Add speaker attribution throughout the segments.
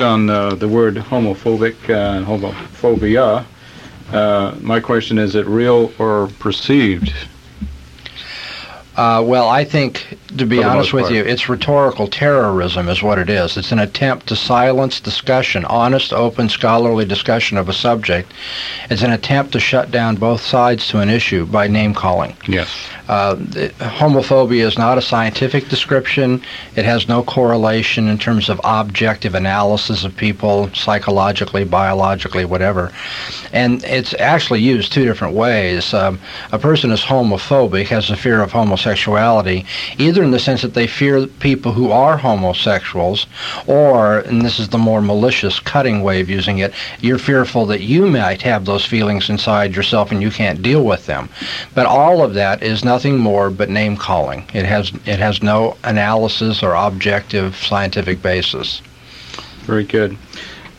Speaker 1: on uh, the word homophobic uh, and homophobia. Uh, my question is it real or perceived?
Speaker 2: Uh, well, I think, to be honest with
Speaker 1: part.
Speaker 2: you, it's rhetorical terrorism, is what it is. It's an attempt to silence discussion, honest, open, scholarly discussion of a subject. It's an attempt to shut down both sides to an issue by name calling.
Speaker 1: Yes.
Speaker 2: Uh, homophobia is not a scientific description. It has no correlation in terms of objective analysis of people, psychologically, biologically, whatever. And it's actually used two different ways. Um, a person is homophobic, has a fear of homosexuality, either in the sense that they fear people who are homosexuals, or, and this is the more malicious, cutting way of using it, you're fearful that you might have those feelings inside yourself and you can't deal with them. But all of that is nothing more but name calling. It has it has no analysis or objective scientific basis.
Speaker 1: Very good.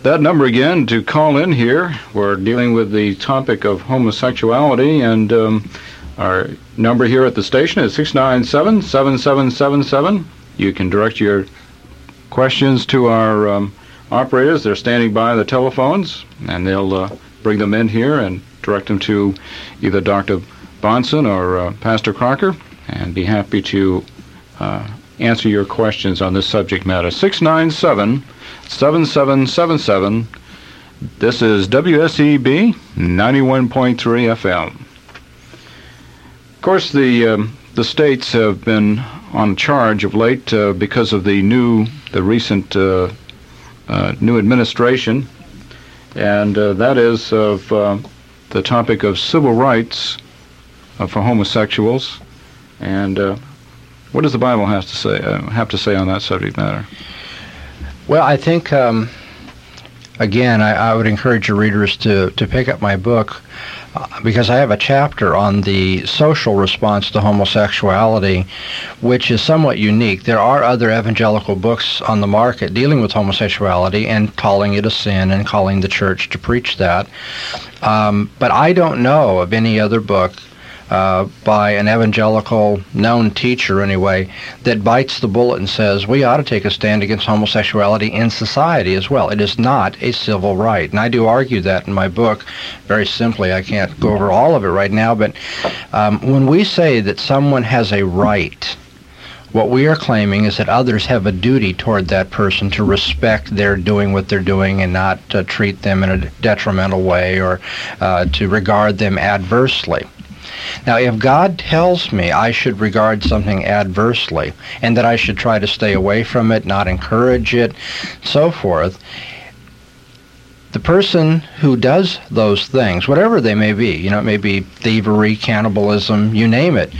Speaker 1: That number again to call in here. We're dealing with the topic of homosexuality, and um, our number here at the station is 697 7777. You can direct your questions to our um, operators. They're standing by the telephones, and they'll uh, bring them in here and direct them to either Dr. Bahnsen or uh, Pastor Crocker, and be happy to uh, answer your questions on this subject matter. 697 7777. This is WSEB 91.3 FM. Of course, the um, the states have been on charge of late uh, because of the new, the recent uh, uh, new administration, and uh, that is of uh, the topic of civil rights for homosexuals, and uh, what does the Bible have to say uh, have to say on that subject matter?
Speaker 2: Well, I think um, again, I, I would encourage your readers to to pick up my book uh, because I have a chapter on the social response to homosexuality, which is somewhat unique. There are other evangelical books on the market dealing with homosexuality and calling it a sin and calling the church to preach that. Um, but I don't know of any other book uh, by an evangelical known teacher anyway that bites the bullet and says we ought to take a stand against homosexuality in society as well. It is not a civil right, and I do argue that in my book very simply. I can't go over all of it right now, but um, when we say that someone has a right. What we are claiming is that others have a duty toward that person to respect their doing what they're doing and not uh, treat them in a detrimental way or uh, to regard them adversely. Now, if God tells me I should regard something adversely and that I should try to stay away from it, not encourage it, so forth, the person who does those things, whatever they may be, you know, it may be thievery, cannibalism, you name it,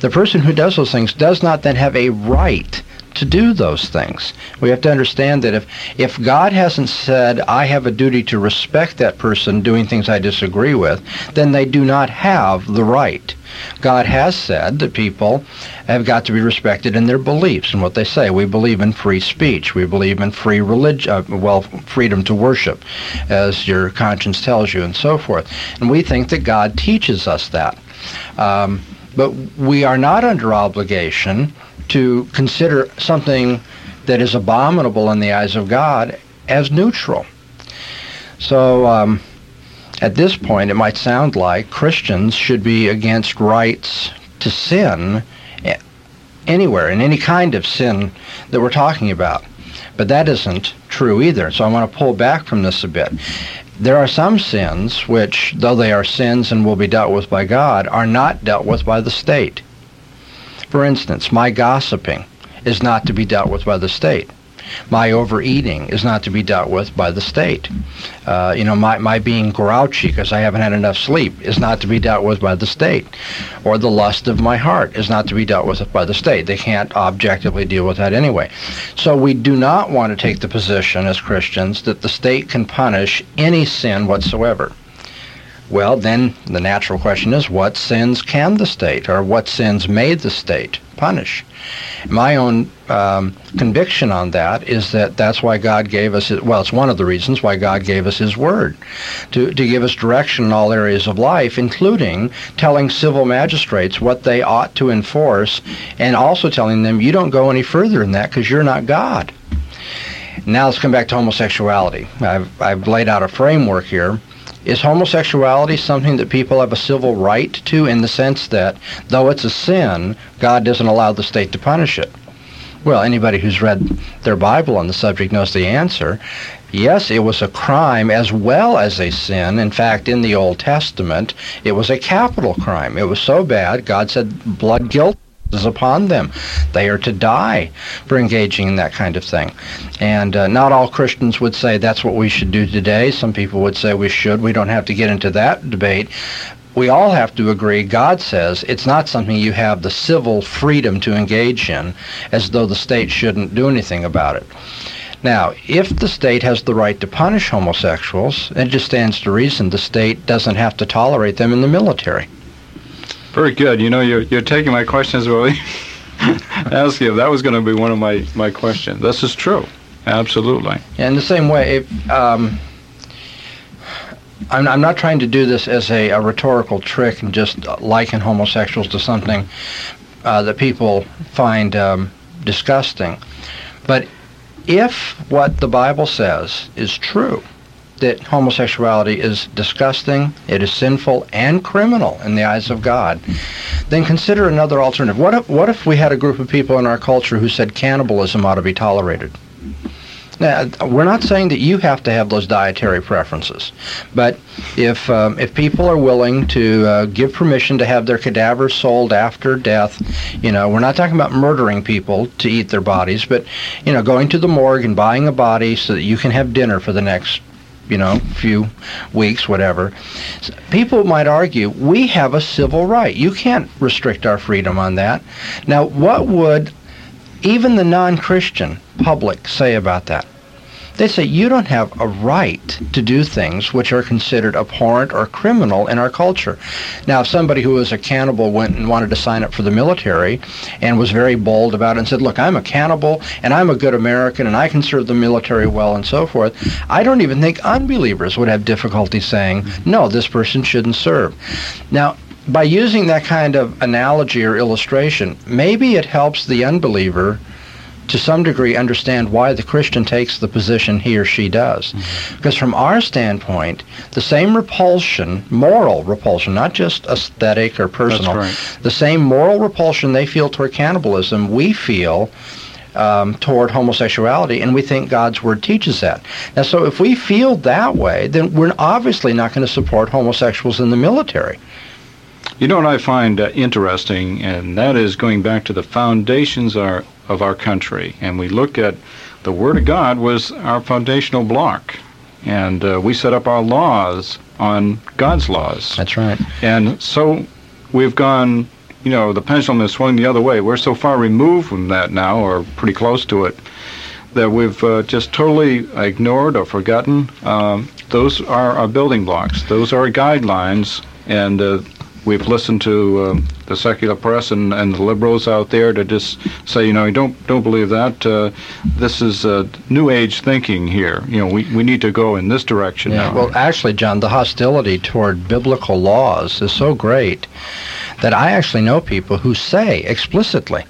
Speaker 2: the person who does those things does not then have a right to do those things. We have to understand that if, if God hasn't said, I have a duty to respect that person doing things I disagree with, then they do not have the right. God has said that people have got to be respected in their beliefs and what they say. We believe in free speech. We believe in free religion, uh, well, freedom to worship, as your conscience tells you, and so forth. And we think that God teaches us that. Um, but we are not under obligation to consider something that is abominable in the eyes of God as neutral. So, um, at this point, it might sound like Christians should be against rights to sin anywhere, in any kind of sin that we're talking about. But that isn't true either. So I want to pull back from this a bit. There are some sins which, though they are sins and will be dealt with by God, are not dealt with by the state. For instance, my gossiping is not to be dealt with by the state. My overeating is not to be dealt with by the state. Uh, you know, my, my being grouchy because I haven't had enough sleep is not to be dealt with by the state. Or the lust of my heart is not to be dealt with by the state. They can't objectively deal with that anyway. So we do not want to take the position as Christians that the state can punish any sin whatsoever. Well, then the natural question is what sins can the state, or what sins may the state punish? My own um, conviction on that is that that's why God gave us, well, it's one of the reasons why God gave us His Word, to, to give us direction in all areas of life, including telling civil magistrates what they ought to enforce, and also telling them you don't go any further than that because you're not God. Now let's come back to homosexuality. I've, I've laid out a framework here. Is homosexuality something that people have a civil right to in the sense that, though it's a sin, God doesn't allow the state to punish it? Well, anybody who's read their Bible on the subject knows the answer. Yes, it was a crime as well as a sin. In fact, in the Old Testament, it was a capital crime. It was so bad, God said blood guilt is upon them. They are to die for engaging in that kind of thing. And uh, not all Christians would say that's what we should do today. Some people would say we should. We don't have to get into that debate. We all have to agree, God says it's not something you have the civil freedom to engage in, as though the state shouldn't do anything about it. Now, if the state has the right to punish homosexuals, it just stands to reason the state doesn't have to tolerate them in the military.
Speaker 1: Very good. You know, you're, you're taking my questions away. Ask you that was going to be one of my, my questions. This is true. Absolutely.
Speaker 2: In the same way, if, um, I'm, I'm not trying to do this as a, a rhetorical trick and just liken homosexuals to something uh, that people find um, disgusting. But if what the Bible says is true, that homosexuality is disgusting, it is sinful and criminal in the eyes of God, then consider another alternative. What if, what if we had a group of people in our culture who said cannibalism ought to be tolerated? Now, we're not saying that you have to have those dietary preferences, but if um, if people are willing to uh, give permission to have their cadavers sold after death, you know, we're not talking about murdering people to eat their bodies, but you know, going to the morgue and buying a body so that you can have dinner for the next you know, few weeks, whatever. People might argue we have a civil right. You can't restrict our freedom on that. Now, what would even the non-Christian public say about that? They say you don't have a right to do things which are considered abhorrent or criminal in our culture. Now, if somebody who was a cannibal went and wanted to sign up for the military and was very bold about it and said, look, I'm a cannibal and I'm a good American and I can serve the military well and so forth, I don't even think unbelievers would have difficulty saying, no, this person shouldn't serve. Now, by using that kind of analogy or illustration, maybe it helps the unbeliever to some degree understand why the Christian takes the position he or she does. Mm-hmm. Because from our standpoint, the same repulsion, moral repulsion, not just aesthetic or personal,
Speaker 1: right.
Speaker 2: the same moral repulsion they feel toward cannibalism, we feel um, toward homosexuality, and we think God's Word teaches that. Now, so if we feel that way, then we're obviously not going to support homosexuals in the military.
Speaker 1: You know what I find uh, interesting, and that is going back to the foundations are, of our country, and we look at the Word of God was our foundational block, and uh, we set up our laws on God's laws.
Speaker 2: That's right.
Speaker 1: And so we've gone, you know, the pendulum has swung the other way. We're so far removed from that now, or pretty close to it, that we've uh, just totally ignored or forgotten. Um, those are our building blocks. Those are our guidelines, and uh, we've listened to uh, the secular press and, and the liberals out there to just say, you know, don't don't believe that. Uh, this is uh, new age thinking here. You know, we, we need to go in this direction
Speaker 2: yeah,
Speaker 1: now.
Speaker 2: Well, actually, John, the hostility toward biblical laws is so great that I actually know people who say explicitly,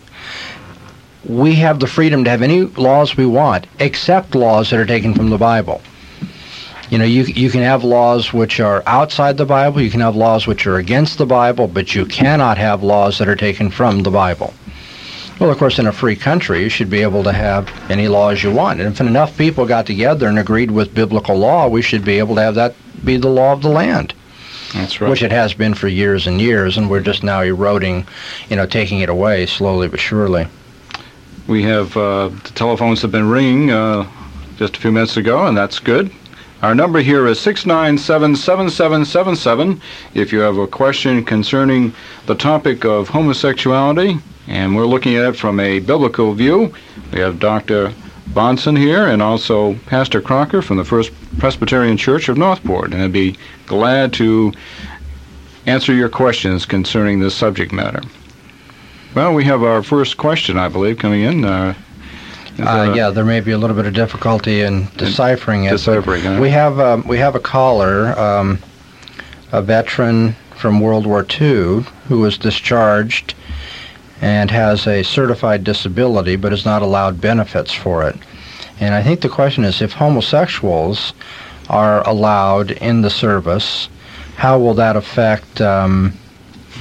Speaker 2: we have the freedom to have any laws we want, except laws that are taken from the Bible. You know, you, you can have laws which are outside the Bible, you can have laws which are against the Bible, but you cannot have laws that are taken from the Bible. Well, of course, in a free country, you should be able to have any laws you want. And if enough people got together and agreed with biblical law, we should be able to have that be the law of the land.
Speaker 1: That's right.
Speaker 2: Which it has been for years and years, and we're just now eroding, you know, taking it away slowly but surely.
Speaker 1: We have uh, the telephones have been ringing uh, just a few minutes ago, and that's good. Our number here is 697-7777 if you have a question concerning the topic of homosexuality, and we're looking at it from a biblical view. We have Dr. Bahnsen here and also Pastor Crocker from the First Presbyterian Church of Northport, and I'd be glad to answer your questions concerning this subject matter. Well, we have our first question, I believe, coming in. Uh,
Speaker 2: uh, yeah, there may be a little bit of difficulty in deciphering it.
Speaker 1: Deciphering?
Speaker 2: We have um, we have a caller, um, a veteran from World War II, who was discharged and has a certified disability, but is not allowed benefits for it. And I think the question is if homosexuals are allowed in the service, how will that affect um,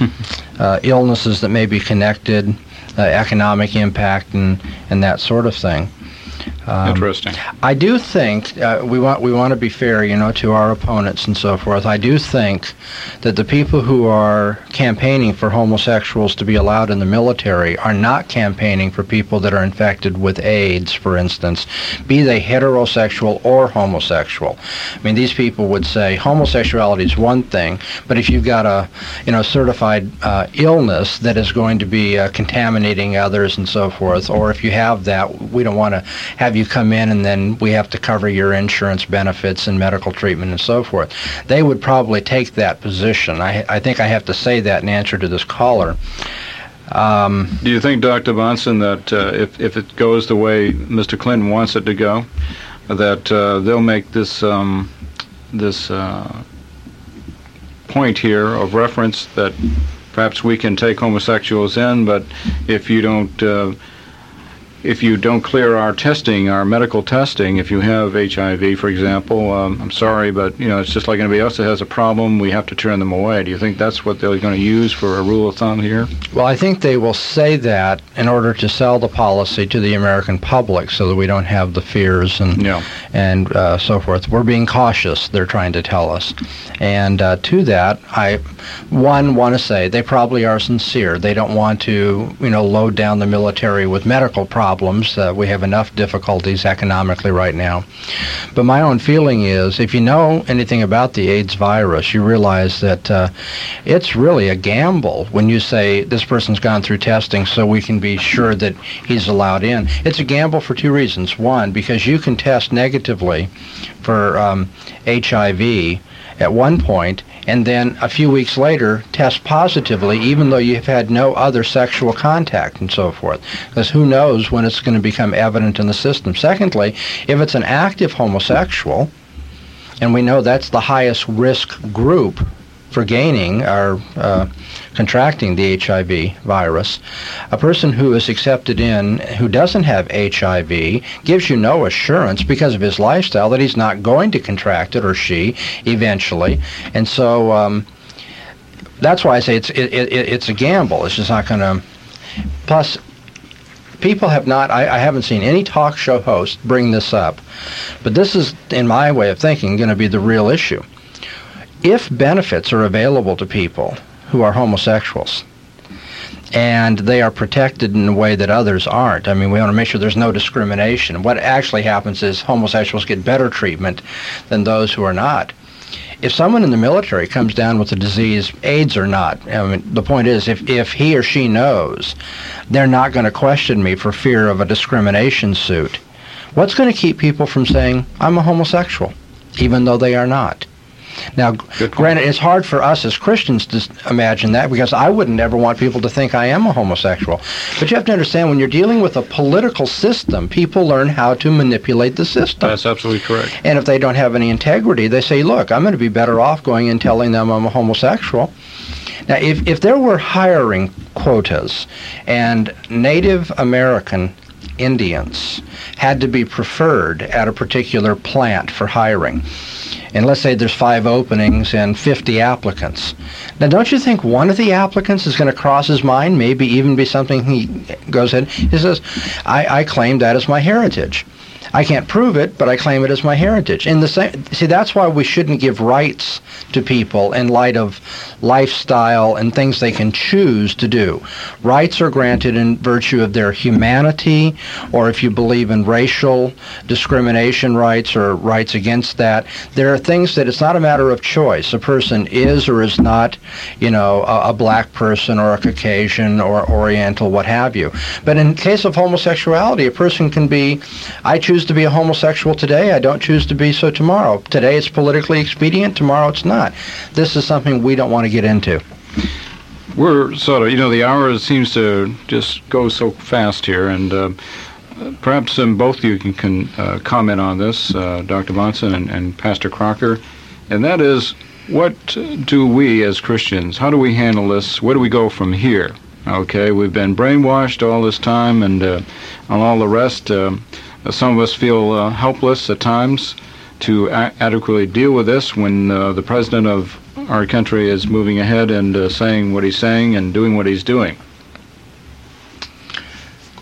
Speaker 2: uh, illnesses that may be connected, uh, economic impact, and, and that sort of thing?
Speaker 1: Um, Interesting.
Speaker 2: I do think uh, we want we want to be fair, you know, to our opponents and so forth. I do think that the people who are campaigning for homosexuals to be allowed in the military are not campaigning for people that are infected with AIDS, for instance, be they heterosexual or homosexual. I mean, these people would say homosexuality is one thing, but if you've got a you know certified uh, illness that is going to be uh, contaminating others and so forth, or if you have that, we don't want to have you come in and then we have to cover your insurance benefits and medical treatment and so forth. They would probably take that position. I, I think I have to say that in answer to this caller.
Speaker 1: Um, Do you think, Dr. Bahnsen, that uh, if, if it goes the way Mr. Clinton wants it to go, that uh, they'll make this um, this uh, point here of reference that perhaps we can take homosexuals in, but if you don't uh, if you don't clear our testing, our medical testing, if you have HIV, for example, um, I'm sorry, but you know it's just like anybody else that has a problem. We have to turn them away. Do you think that's what they're going to use for a rule of thumb here?
Speaker 2: Well, I think they will say that in order to sell the policy to the American public, so that we don't have the fears and yeah. and uh, so forth. We're being cautious. They're trying to tell us, and uh, to that, I one want to say they probably are sincere. They don't want to you know load down the military with medical problems problems. Uh, we have enough difficulties economically right now. But my own feeling is if you know anything about the AIDS virus, you realize that uh, it's really a gamble when you say this person's gone through testing so we can be sure that he's allowed in. It's a gamble for two reasons. One, because you can test negatively for um, HIV at one point and then a few weeks later test positively even though you've had no other sexual contact and so forth. Because who knows when it's going to become evident in the system. Secondly if it's an active homosexual and we know that's the highest risk group for gaining or uh, contracting the HIV virus. A person who is accepted in who doesn't have HIV gives you no assurance because of his lifestyle that he's not going to contract it or she eventually. And so um, that's why I say it's it, it, it's a gamble. It's just not going to. Plus, people have not. I, I haven't seen any talk show host bring this up, but this is, in my way of thinking, going to be the real issue if benefits are available to people who are homosexuals and they are protected in a way that others aren't. I mean, we want to make sure there's no discrimination. What actually happens is homosexuals get better treatment than those who are not. If someone in the military comes down with a disease, AIDS or not, I mean, the point is, if, if he or she knows, they're not going to question me for fear of a discrimination suit. What's going to keep people from saying, I'm a homosexual, even though they are not? Now, granted, it's hard for us as Christians to imagine that because I wouldn't ever want people to think I am a homosexual. But you have to understand when you're dealing with a political system, people learn how to manipulate the system.
Speaker 1: That's absolutely correct.
Speaker 2: And if they don't have any integrity, they say, look, I'm going to be better off going and telling them I'm a homosexual. Now, if, if there were hiring quotas and Native American Indians had to be preferred at a particular plant for hiring, and let's say there's five openings and 50 applicants. Now, don't you think one of the applicants is going to cross his mind, maybe even be something he goes in? he says, I, I claim that as my heritage. I can't prove it, but I claim it as my heritage. In the same, see, that's why we shouldn't give rights to people in light of lifestyle and things they can choose to do. Rights are granted in virtue of their humanity, or if you believe in racial discrimination rights or rights against that. There are things that it's not a matter of choice. A person is or is not, you know, a, a black person or a Caucasian or Oriental, what have you. But in case of homosexuality, a person can be, I choose to be a homosexual today. I don't choose to be so tomorrow. Today it's politically expedient. Tomorrow it's not. This is something we don't want to get into.
Speaker 1: We're sort of, you know, the hour seems to just go so fast here, and uh, perhaps um, both of you can, can uh, comment on this, uh, Dr. Bahnsen and, and Pastor Crocker, and that is, what do we as Christians, how do we handle this? Where do we go from here? Okay, we've been brainwashed all this time and uh, all the rest. Uh, some of us feel uh, helpless at times to a- adequately deal with this when uh, the president of our country is moving ahead and uh, saying what he's saying and doing what he's doing.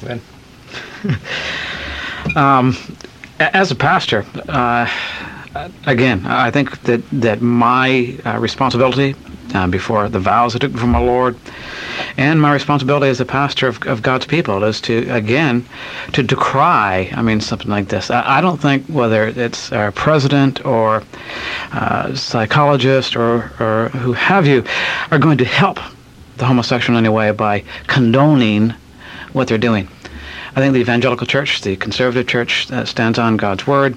Speaker 2: Ahead.
Speaker 3: Um, as a pastor, uh, again, I think that that my uh, responsibility uh, before the vows I took from my Lord, and my responsibility as a pastor of, of God's people is to again to decry. I mean, something like this. I, I don't think whether it's our president or uh, psychologist or or who have you are going to help the homosexual in any way by condoning what they're doing. I think the evangelical church, the conservative church that stands on God's word,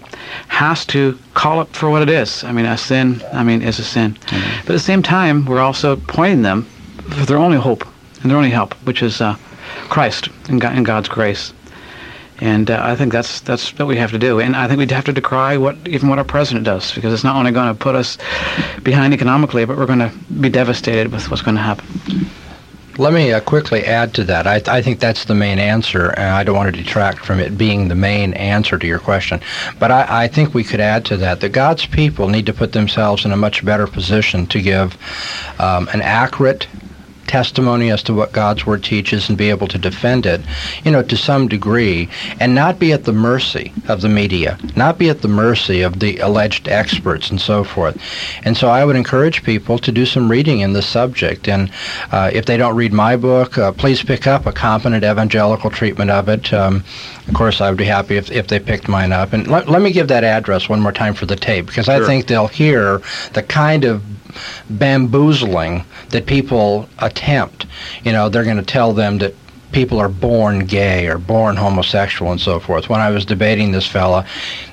Speaker 3: has to call it for what it is. I mean, a sin, I mean, is a sin. But at the same time, we're also pointing them for their only hope and their only help, which is uh, Christ and, God, and God's grace. And uh, I think that's that's what we have to do. And I think we'd have to decry what even what our president does, because it's not only going to put us behind economically, but we're going to be devastated with what's going to happen.
Speaker 2: Let me uh, quickly add to that. I, I think that's the main answer, and I don't want to detract from it being the main answer to your question. But I, I think we could add to that that God's people need to put themselves in a much better position to give um, an accurate testimony as to what God's word teaches and be able to defend it, you know, to some degree, and not be at the mercy of the media, not be at the mercy of the alleged experts and so forth. And so I would encourage people to do some reading in this subject. And uh, if they don't read my book, uh, please pick up a competent evangelical treatment of it. Um, of course, I would be happy if, if they picked mine up. And let, let me give that address one more time for the tape, because I think they'll hear the kind of bamboozling that people attempt. You know, they're going to tell them that people are born gay or born homosexual and so forth. When I was debating this fella,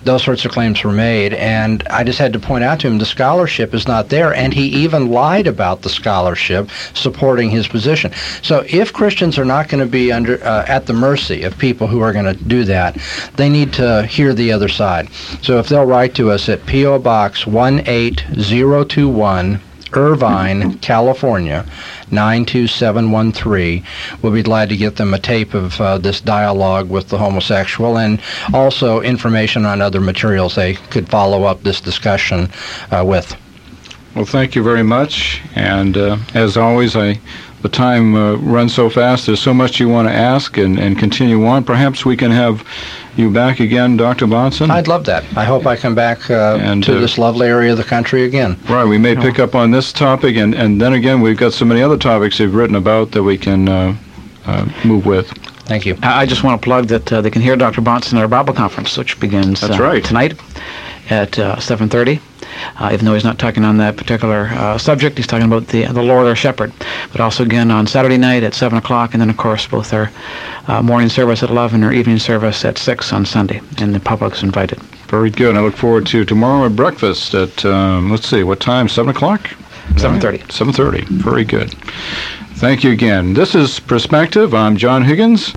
Speaker 2: those sorts of claims were made, and I just had to point out to him the scholarship is not there, and he even lied about the scholarship supporting his position. So if Christians are not going to be under uh, at the mercy of people who are going to do that, they need to hear the other side. So if they'll write to us at PO Box 18021 Irvine, California, 92713. We'll be glad to get them a tape of uh, this dialogue with the homosexual and also information on other materials they could follow up this discussion uh, with.
Speaker 1: Well, thank you very much. And uh, as always, I the time uh, runs so fast. There's so much you want to ask and, and continue on. Perhaps we can have you back again, Dr. Bahnsen.
Speaker 2: I'd love that. I hope I come back uh,
Speaker 1: And,
Speaker 2: to
Speaker 1: uh,
Speaker 2: this lovely area of the country again.
Speaker 1: Right, we may pick up on this topic, and, and then again, we've got so many other topics you've written about that we can uh, uh, move with.
Speaker 2: Thank you.
Speaker 3: I I just want to plug that uh, they can hear Dr. Bahnsen at our Bible conference, which begins
Speaker 1: That's
Speaker 3: uh,
Speaker 1: right.
Speaker 3: tonight at uh, 7:30. Uh, even though he's not talking on that particular uh, subject, he's talking about the the Lord our Shepherd. But also again on Saturday night at 7 o'clock, and then of course both our uh, morning service at 11 or evening service at 6 on Sunday, and the public's invited.
Speaker 1: Very good. I look forward to tomorrow at breakfast at, um, let's see, what time? 7 o'clock?
Speaker 3: 7:30.
Speaker 1: 7.30. Very good. Thank you again. This is Perspective. I'm John Higgins.